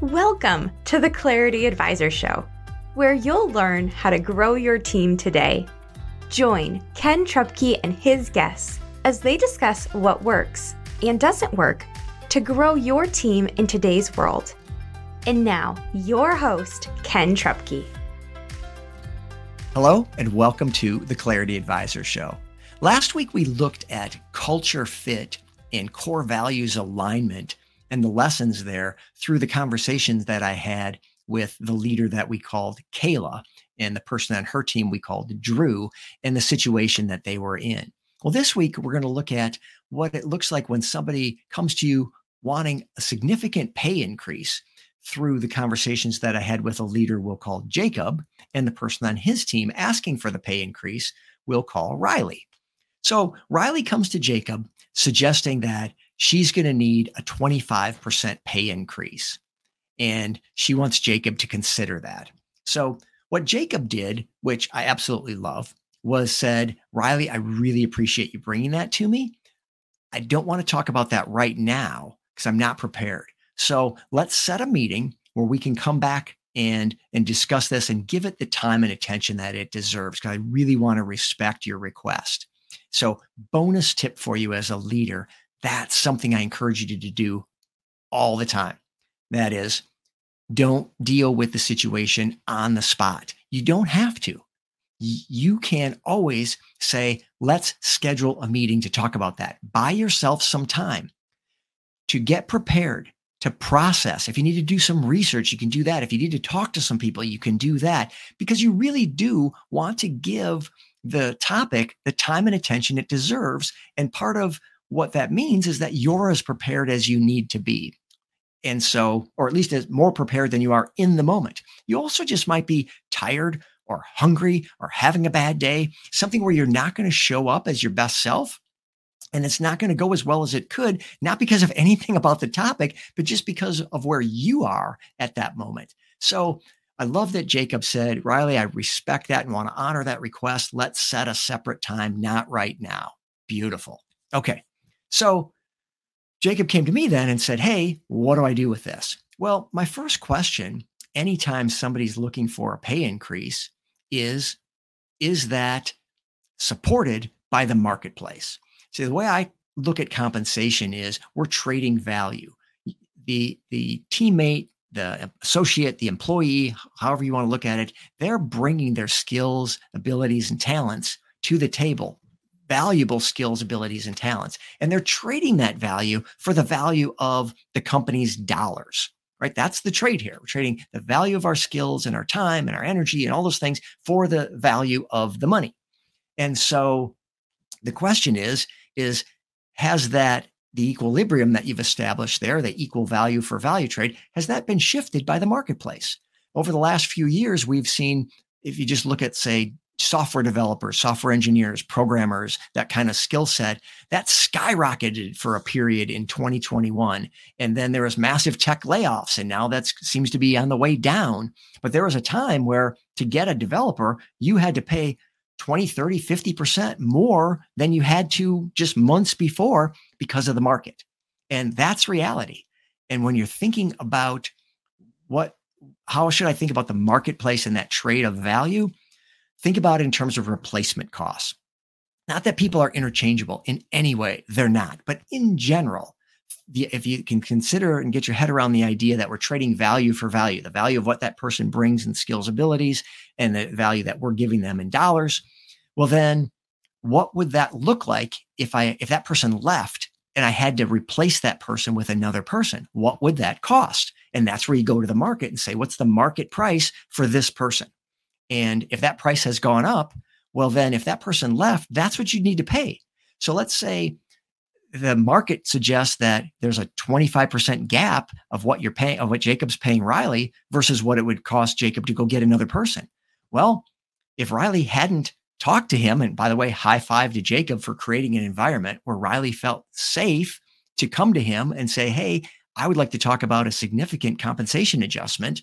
Welcome to the Clarity Advisor Show, where you'll learn how to grow your team today. Join Ken Trupke and his guests as they discuss what works and doesn't work to grow your team in today's world. And now, your host, Ken Trupke. Hello, and welcome to the Clarity Advisor Show. Last week, we looked at culture fit and core values alignment and the lessons there through the conversations that I had with the leader that we called Kayla and the person on her team we called Drew and the situation that they were in. Well, this week we're going to look at what it looks like when somebody comes to you wanting a significant pay increase through the conversations that I had with a leader we'll call Jacob and the person on his team asking for the pay increase we'll call Riley. So Riley comes to Jacob suggesting that she's going to need a 25% pay increase. And she wants Jacob to consider that. So, what Jacob did, which I absolutely love, was said, Riley, I really appreciate you bringing that to me. I don't want to talk about that right now because I'm not prepared. So, let's set a meeting where we can come back and and discuss this and give it the time and attention that it deserves because I really want to respect your request. So, bonus tip for you as a leader that's something I encourage you to do all the time. That is, don't deal with the situation on the spot. You don't have to. You can always say, let's schedule a meeting to talk about that. Buy yourself some time to get prepared, to process. If you need to do some research, you can do that. If you need to talk to some people, you can do that because you really do want to give the topic the time and attention it deserves. And part of what that means is that you're as prepared as you need to be. And so, or at least as more prepared than you are in the moment. You also just might be tired or hungry or having a bad day, something where you're not going to show up as your best self. And it's not going to go as well as it could, not because of anything about the topic, but just because of where you are at that moment. So I love that Jacob said, Riley, I respect that and want to honor that request. Let's set a separate time, not right now. Beautiful. Okay. So Jacob came to me then and said, Hey, what do I do with this? Well, my first question anytime somebody's looking for a pay increase is Is that supported by the marketplace? See, the way I look at compensation is we're trading value. The, the teammate, the associate, the employee, however you want to look at it, they're bringing their skills, abilities, and talents to the table valuable skills, abilities, and talents. And they're trading that value for the value of the company's dollars, right? That's the trade here. We're trading the value of our skills and our time and our energy and all those things for the value of the money. And so the question is, is has that the equilibrium that you've established there, the equal value for value trade, has that been shifted by the marketplace? Over the last few years, we've seen, if you just look at, say, software developers, software engineers, programmers, that kind of skill set, that skyrocketed for a period in 2021. And then there was massive tech layoffs, and now that seems to be on the way down. But there was a time where to get a developer, you had to pay 20, 30, 50% more than you had to just months before because of the market. And that's reality. And when you're thinking about what, how should I think about the marketplace and that trade of value? Think about it in terms of replacement costs. Not that people are interchangeable in any way, they're not. But in general, if you can consider and get your head around the idea that we're trading value for value, the value of what that person brings in skills, abilities, and the value that we're giving them in dollars, well, then what would that look like if I if that person left and I had to replace that person with another person? What would that cost? And that's where you go to the market and say, what's the market price for this person? And if that price has gone up, well, then if that person left, that's what you need to pay. So let's say the market suggests that there's a 25% gap of what you're paying, of what Jacob's paying Riley versus what it would cost Jacob to go get another person. Well, if Riley hadn't talked to him, and by the way, high five to Jacob for creating an environment where Riley felt safe to come to him and say, Hey, I would like to talk about a significant compensation adjustment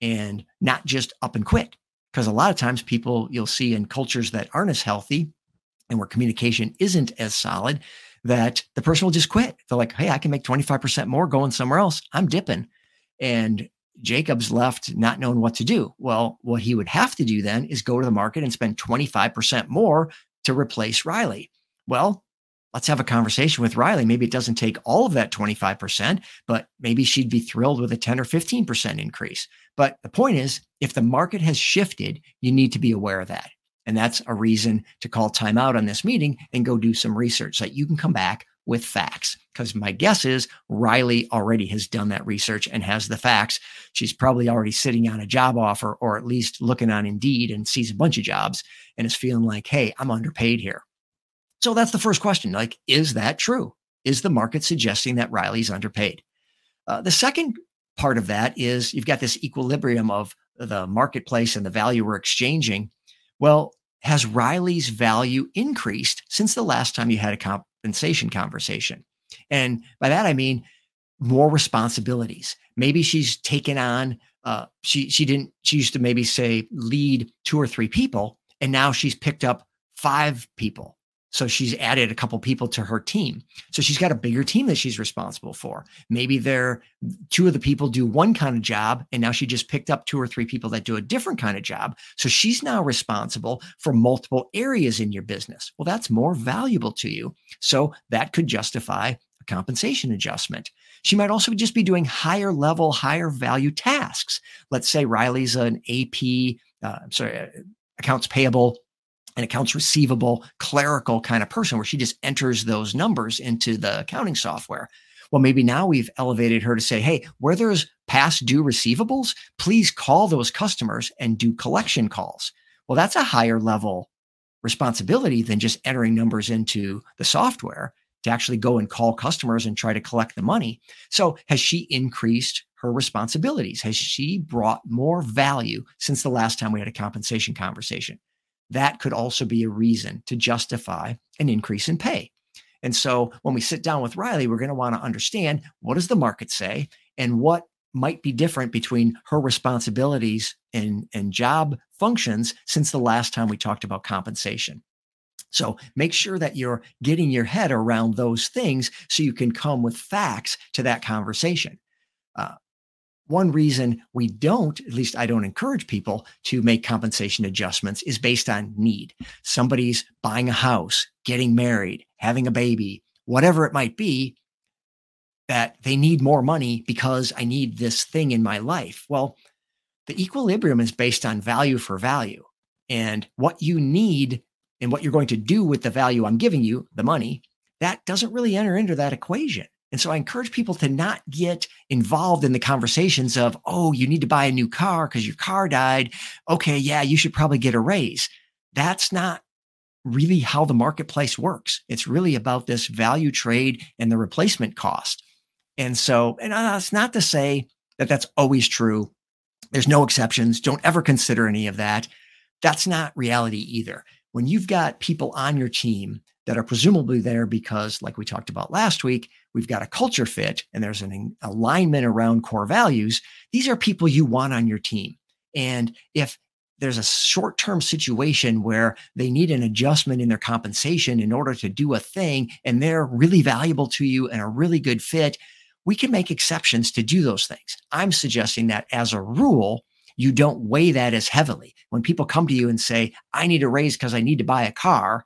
and not just up and quit. Because a lot of times people you'll see in cultures that aren't as healthy and where communication isn't as solid, that the person will just quit. They're like, hey, I can make 25% more going somewhere else. I'm dipping. And Jacob's left not knowing what to do. Well, what he would have to do then is go to the market and spend 25% more to replace Riley. Well, let's have a conversation with Riley. Maybe it doesn't take all of that 25%, but maybe she'd be thrilled with a 10 or 15% increase. But the point is, if the market has shifted, you need to be aware of that. And that's a reason to call timeout on this meeting and go do some research so that you can come back with facts. Because my guess is Riley already has done that research and has the facts. She's probably already sitting on a job offer or at least looking on Indeed and sees a bunch of jobs and is feeling like, hey, I'm underpaid here. So that's the first question. Like, is that true? Is the market suggesting that Riley's underpaid? Uh, the second part of that is you've got this equilibrium of the marketplace and the value we're exchanging. Well, has Riley's value increased since the last time you had a compensation conversation? And by that, I mean more responsibilities. Maybe she's taken on, uh, she, she didn't, she used to maybe say lead two or three people, and now she's picked up five people so she's added a couple people to her team. So she's got a bigger team that she's responsible for. Maybe they're two of the people do one kind of job, and now she just picked up two or three people that do a different kind of job. So she's now responsible for multiple areas in your business. Well, that's more valuable to you. So that could justify a compensation adjustment. She might also just be doing higher level, higher value tasks. Let's say Riley's an AP, uh, sorry, uh, accounts payable an accounts receivable clerical kind of person where she just enters those numbers into the accounting software. Well, maybe now we've elevated her to say, hey, where there's past due receivables, please call those customers and do collection calls. Well, that's a higher level responsibility than just entering numbers into the software to actually go and call customers and try to collect the money. So, has she increased her responsibilities? Has she brought more value since the last time we had a compensation conversation? That could also be a reason to justify an increase in pay. And so when we sit down with Riley, we're going to want to understand what does the market say and what might be different between her responsibilities and, and job functions since the last time we talked about compensation. So make sure that you're getting your head around those things so you can come with facts to that conversation. Uh, one reason we don't, at least I don't encourage people to make compensation adjustments, is based on need. Somebody's buying a house, getting married, having a baby, whatever it might be, that they need more money because I need this thing in my life. Well, the equilibrium is based on value for value. And what you need and what you're going to do with the value I'm giving you, the money, that doesn't really enter into that equation. And so I encourage people to not get involved in the conversations of, oh, you need to buy a new car because your car died. Okay, yeah, you should probably get a raise. That's not really how the marketplace works. It's really about this value trade and the replacement cost. And so, and uh, it's not to say that that's always true. There's no exceptions. Don't ever consider any of that. That's not reality either. When you've got people on your team that are presumably there because, like we talked about last week, we've got a culture fit and there's an alignment around core values. These are people you want on your team. And if there's a short term situation where they need an adjustment in their compensation in order to do a thing and they're really valuable to you and a really good fit, we can make exceptions to do those things. I'm suggesting that as a rule, you don't weigh that as heavily. When people come to you and say, I need a raise because I need to buy a car,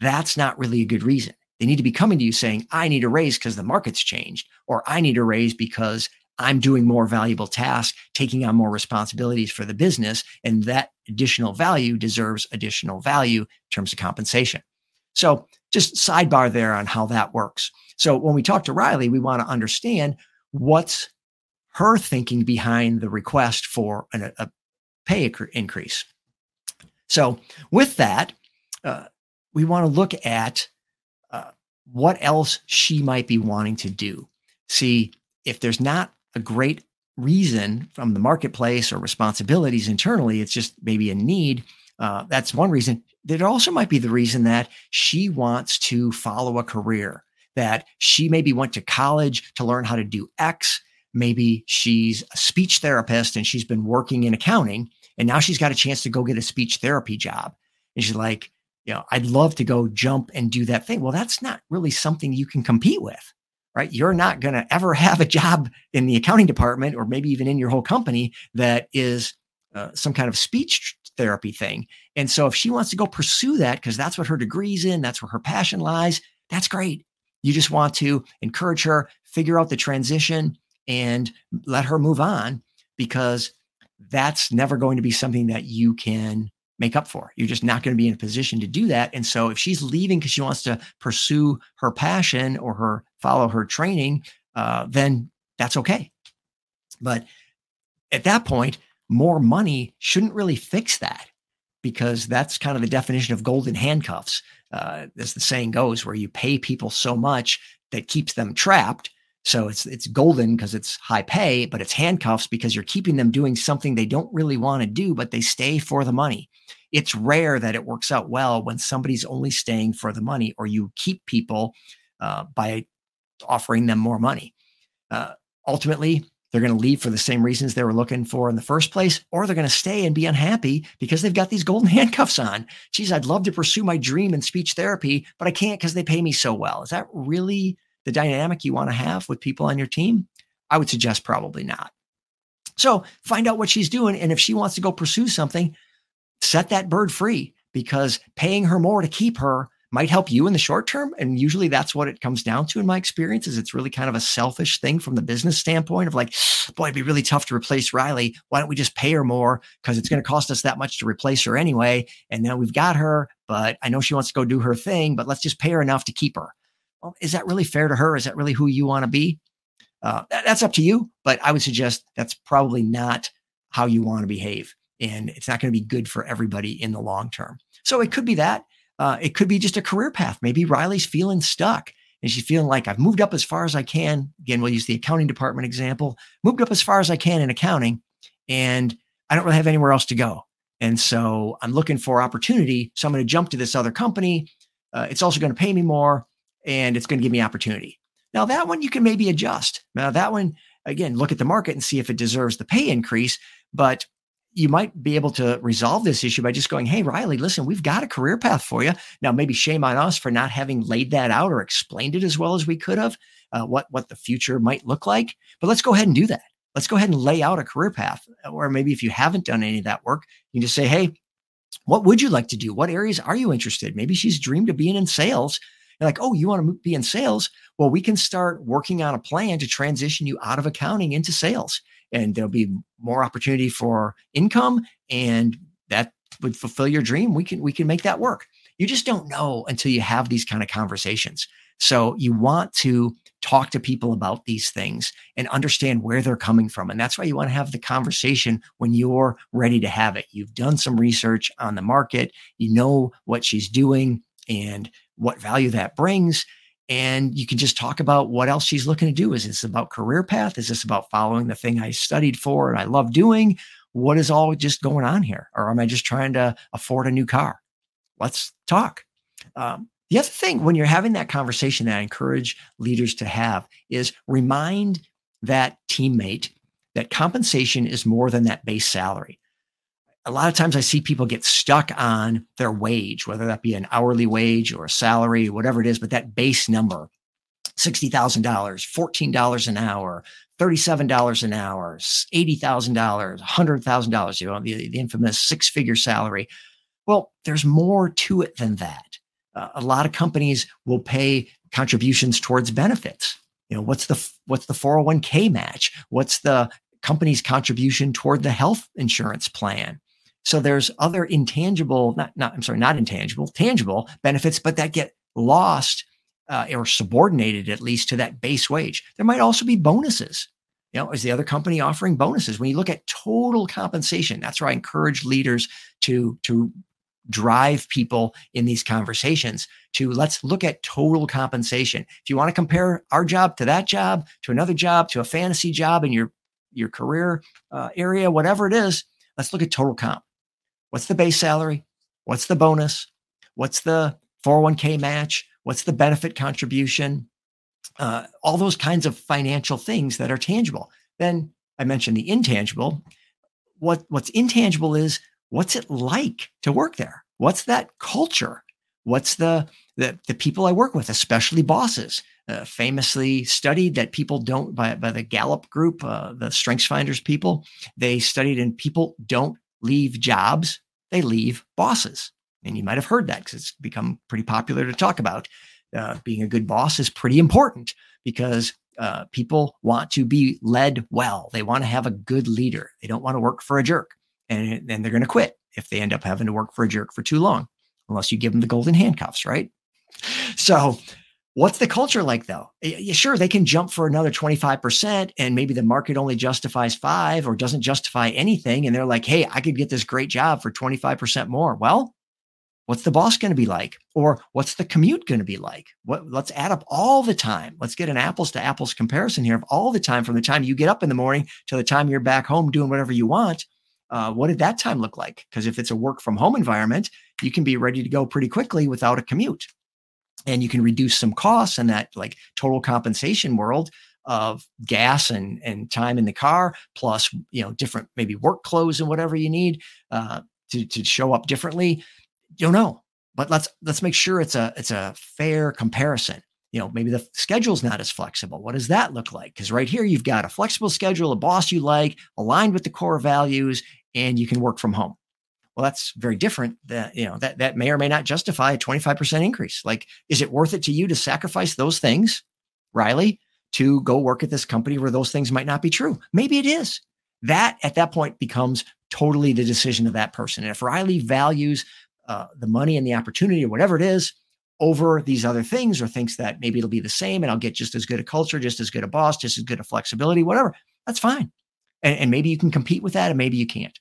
that's not really a good reason. They need to be coming to you saying, I need a raise because the market's changed, or I need a raise because I'm doing more valuable tasks, taking on more responsibilities for the business. And that additional value deserves additional value in terms of compensation. So just sidebar there on how that works. So when we talk to Riley, we want to understand what's her thinking behind the request for an, a pay increase. So with that, uh, we want to look at what else she might be wanting to do. See if there's not a great reason from the marketplace or responsibilities internally, it's just maybe a need. Uh, that's one reason. There also might be the reason that she wants to follow a career, that she maybe went to college to learn how to do X. Maybe she's a speech therapist and she's been working in accounting and now she's got a chance to go get a speech therapy job. And she's like, you know, I'd love to go jump and do that thing. Well, that's not really something you can compete with. right? You're not going to ever have a job in the accounting department or maybe even in your whole company that is uh, some kind of speech therapy thing. And so if she wants to go pursue that because that's what her degree's in, that's where her passion lies, that's great. You just want to encourage her, figure out the transition and let her move on because that's never going to be something that you can make up for. You're just not going to be in a position to do that. And so if she's leaving because she wants to pursue her passion or her follow her training, uh, then that's okay. But at that point, more money shouldn't really fix that because that's kind of the definition of golden handcuffs. Uh, as the saying goes, where you pay people so much that keeps them trapped. So it's it's golden because it's high pay, but it's handcuffs because you're keeping them doing something they don't really want to do, but they stay for the money. It's rare that it works out well when somebody's only staying for the money, or you keep people uh, by offering them more money. Uh, ultimately, they're going to leave for the same reasons they were looking for in the first place, or they're going to stay and be unhappy because they've got these golden handcuffs on. Geez, I'd love to pursue my dream in speech therapy, but I can't because they pay me so well. Is that really the dynamic you want to have with people on your team? I would suggest probably not. So find out what she's doing. And if she wants to go pursue something, set that bird free because paying her more to keep her might help you in the short term. And usually that's what it comes down to in my experience is it's really kind of a selfish thing from the business standpoint of like, boy, it'd be really tough to replace Riley. Why don't we just pay her more? Because it's going to cost us that much to replace her anyway. And now we've got her, but I know she wants to go do her thing, but let's just pay her enough to keep her. Well, is that really fair to her? Is that really who you want to be? Uh, that, that's up to you, but I would suggest that's probably not how you want to behave. And it's not going to be good for everybody in the long term. So it could be that. Uh, it could be just a career path. Maybe Riley's feeling stuck and she's feeling like I've moved up as far as I can. Again, we'll use the accounting department example, moved up as far as I can in accounting, and I don't really have anywhere else to go. And so I'm looking for opportunity. So I'm going to jump to this other company. Uh, it's also going to pay me more and it's going to give me opportunity. Now, that one you can maybe adjust. Now, that one, again, look at the market and see if it deserves the pay increase. But you might be able to resolve this issue by just going, Hey, Riley, listen, we've got a career path for you. Now, maybe shame on us for not having laid that out or explained it as well as we could have, uh, what, what the future might look like. But let's go ahead and do that. Let's go ahead and lay out a career path. Or maybe if you haven't done any of that work, you can just say, Hey, what would you like to do? What areas are you interested? Maybe she's dreamed of being in sales. You're like, oh, you want to be in sales? Well, we can start working on a plan to transition you out of accounting into sales and there'll be more opportunity for income and that would fulfill your dream. We can we can make that work. You just don't know until you have these kind of conversations. So you want to talk to people about these things and understand where they're coming from and that's why you want to have the conversation when you're ready to have it. You've done some research on the market you know what she's doing and what value that brings and you can just talk about what else she's looking to do. Is this about career path? Is this about following the thing I studied for and I love doing? What is all just going on here? Or am I just trying to afford a new car? Let's talk. Um, the other thing when you're having that conversation that I encourage leaders to have is remind that teammate that compensation is more than that base salary a lot of times I see people get stuck on their wage, whether that be an hourly wage or a salary, whatever it is, but that base number, $60,000, $14 an hour, $37 an hour, $80,000, $100,000, you know, the, the infamous six figure salary. Well, there's more to it than that. Uh, a lot of companies will pay contributions towards benefits. You know, what's the, what's the 401k match? What's the company's contribution toward the health insurance plan? So there's other intangible, not, not, I'm sorry, not intangible, tangible benefits, but that get lost uh, or subordinated at least to that base wage. There might also be bonuses. You know, is the other company offering bonuses? When you look at total compensation, that's where I encourage leaders to, to drive people in these conversations to let's look at total compensation. If you want to compare our job to that job, to another job, to a fantasy job in your, your career uh, area, whatever it is, let's look at total comp. What's the base salary? What's the bonus? What's the 401k match? What's the benefit contribution? Uh, all those kinds of financial things that are tangible. Then I mentioned the intangible. What what's intangible is what's it like to work there? What's that culture? What's the, the, the people I work with, especially bosses? Uh, famously studied that people don't by, by the Gallup group, uh, the Strengths Finders people, they studied and people don't leave jobs, they leave bosses. And you might have heard that because it's become pretty popular to talk about. Uh, being a good boss is pretty important because uh, people want to be led well. They want to have a good leader. They don't want to work for a jerk. And then they're going to quit if they end up having to work for a jerk for too long, unless you give them the golden handcuffs, right? So, what's the culture like though? Sure, they can jump for another 25% and maybe the market only justifies five or doesn't justify anything. And they're like, hey, I could get this great job for 25% more. Well, What's the boss going to be like? Or what's the commute going to be like? What, let's add up all the time. Let's get an apples to apples comparison here of all the time from the time you get up in the morning to the time you're back home doing whatever you want. Uh, what did that time look like? Because if it's a work from home environment, you can be ready to go pretty quickly without a commute. And you can reduce some costs in that like total compensation world of gas and and time in the car, plus you know different maybe work clothes and whatever you need uh, to to show up differently don't know, but let's let's make sure it's a it's a fair comparison. You know, maybe the schedule's not as flexible. What does that look like? Because right here you've got a flexible schedule, a boss you like, aligned with the core values, and you can work from home. Well, that's very different. That you know that that may or may not justify a 25% increase. Like, is it worth it to you to sacrifice those things, Riley, to go work at this company where those things might not be true? Maybe it is. That at that point becomes totally the decision of that person. And if Riley values uh, the money and the opportunity or whatever it is over these other things or thinks that maybe it'll be the same and I'll get just as good a culture, just as good a boss, just as good a flexibility, whatever, that's fine. And, and maybe you can compete with that and maybe you can't.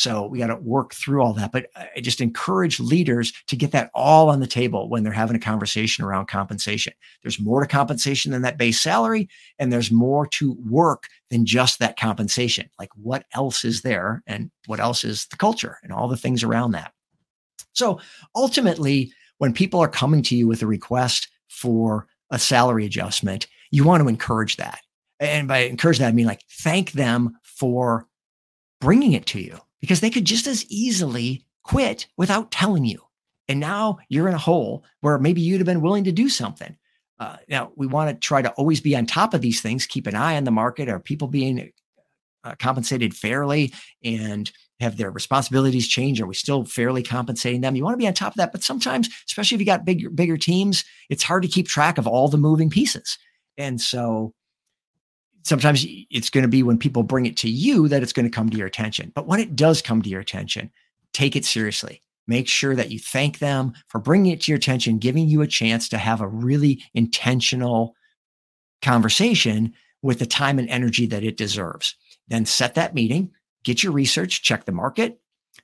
So we got to work through all that. But I just encourage leaders to get that all on the table when they're having a conversation around compensation. There's more to compensation than that base salary, and there's more to work than just that compensation. Like what else is there and what else is the culture and all the things around that. So ultimately, when people are coming to you with a request for a salary adjustment, you want to encourage that. And by encourage that, I mean like thank them for bringing it to you because they could just as easily quit without telling you. And now you're in a hole where maybe you'd have been willing to do something. Uh, now, we want to try to always be on top of these things, keep an eye on the market. Are people being uh, compensated fairly? And have their responsibilities changed? Are we still fairly compensating them? You want to be on top of that, but sometimes, especially if you got bigger bigger teams, it's hard to keep track of all the moving pieces. And so sometimes it's going to be when people bring it to you that it's going to come to your attention. But when it does come to your attention, take it seriously. Make sure that you thank them for bringing it to your attention, giving you a chance to have a really intentional conversation with the time and energy that it deserves. Then set that meeting get your research, check the market,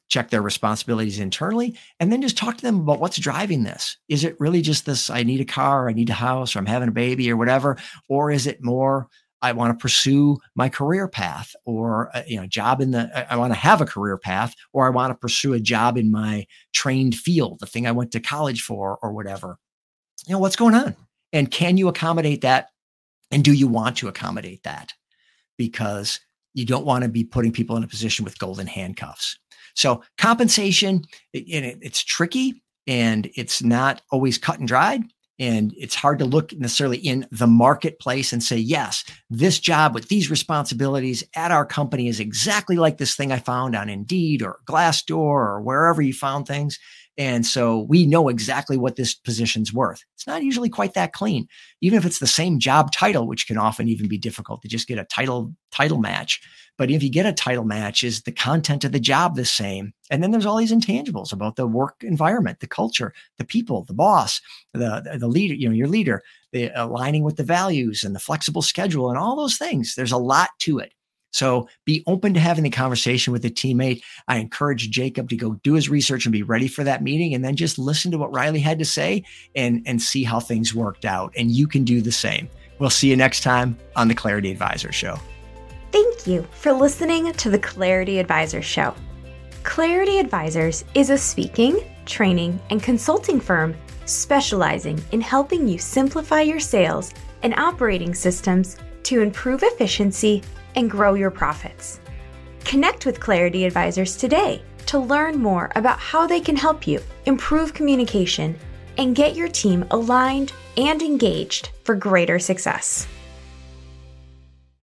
check their responsibilities internally, and then just talk to them about what's driving this. Is it really just this I need a car, I need a house, or I'm having a baby or whatever? Or is it more I want to pursue my career path or a, uh, you know job in the I want to have a career path or I want to pursue a job in my trained field, the thing I went to college for or whatever. You know, what's going on? And can you accommodate that? And do you want to accommodate that? Because you don't want to be putting people in a position with golden handcuffs. So compensation, it, it, it's tricky and it's not always cut and dried. And it's hard to look necessarily in the marketplace and say, yes, this job with these responsibilities at our company is exactly like this thing I found on Indeed or Glassdoor or wherever you found things. And so we know exactly what this position's worth. It's not usually quite that clean, even if it's the same job title, which can often even be difficult to just get a title title match. But if you get a title match, is the content of the job the same? And then there's all these intangibles about the work environment, the culture, the people, the boss, the the leader, you know, your leader, the aligning with the values and the flexible schedule and all those things. There's a lot to it. So be open to having the conversation with a teammate. I encourage Jacob to go do his research and be ready for that meeting and then just listen to what Riley had to say and, and see how things worked out. And you can do the same. We'll see you next time on the Clarity Advisor Show. Thank you for listening to the Clarity Advisor Show. Clarity Advisors is a speaking, training, and consulting firm specializing in helping you simplify your sales and operating systems to improve efficiency and grow your profits. Connect with Clarity Advisors today to learn more about how they can help you improve communication, and get your team aligned and engaged for greater success.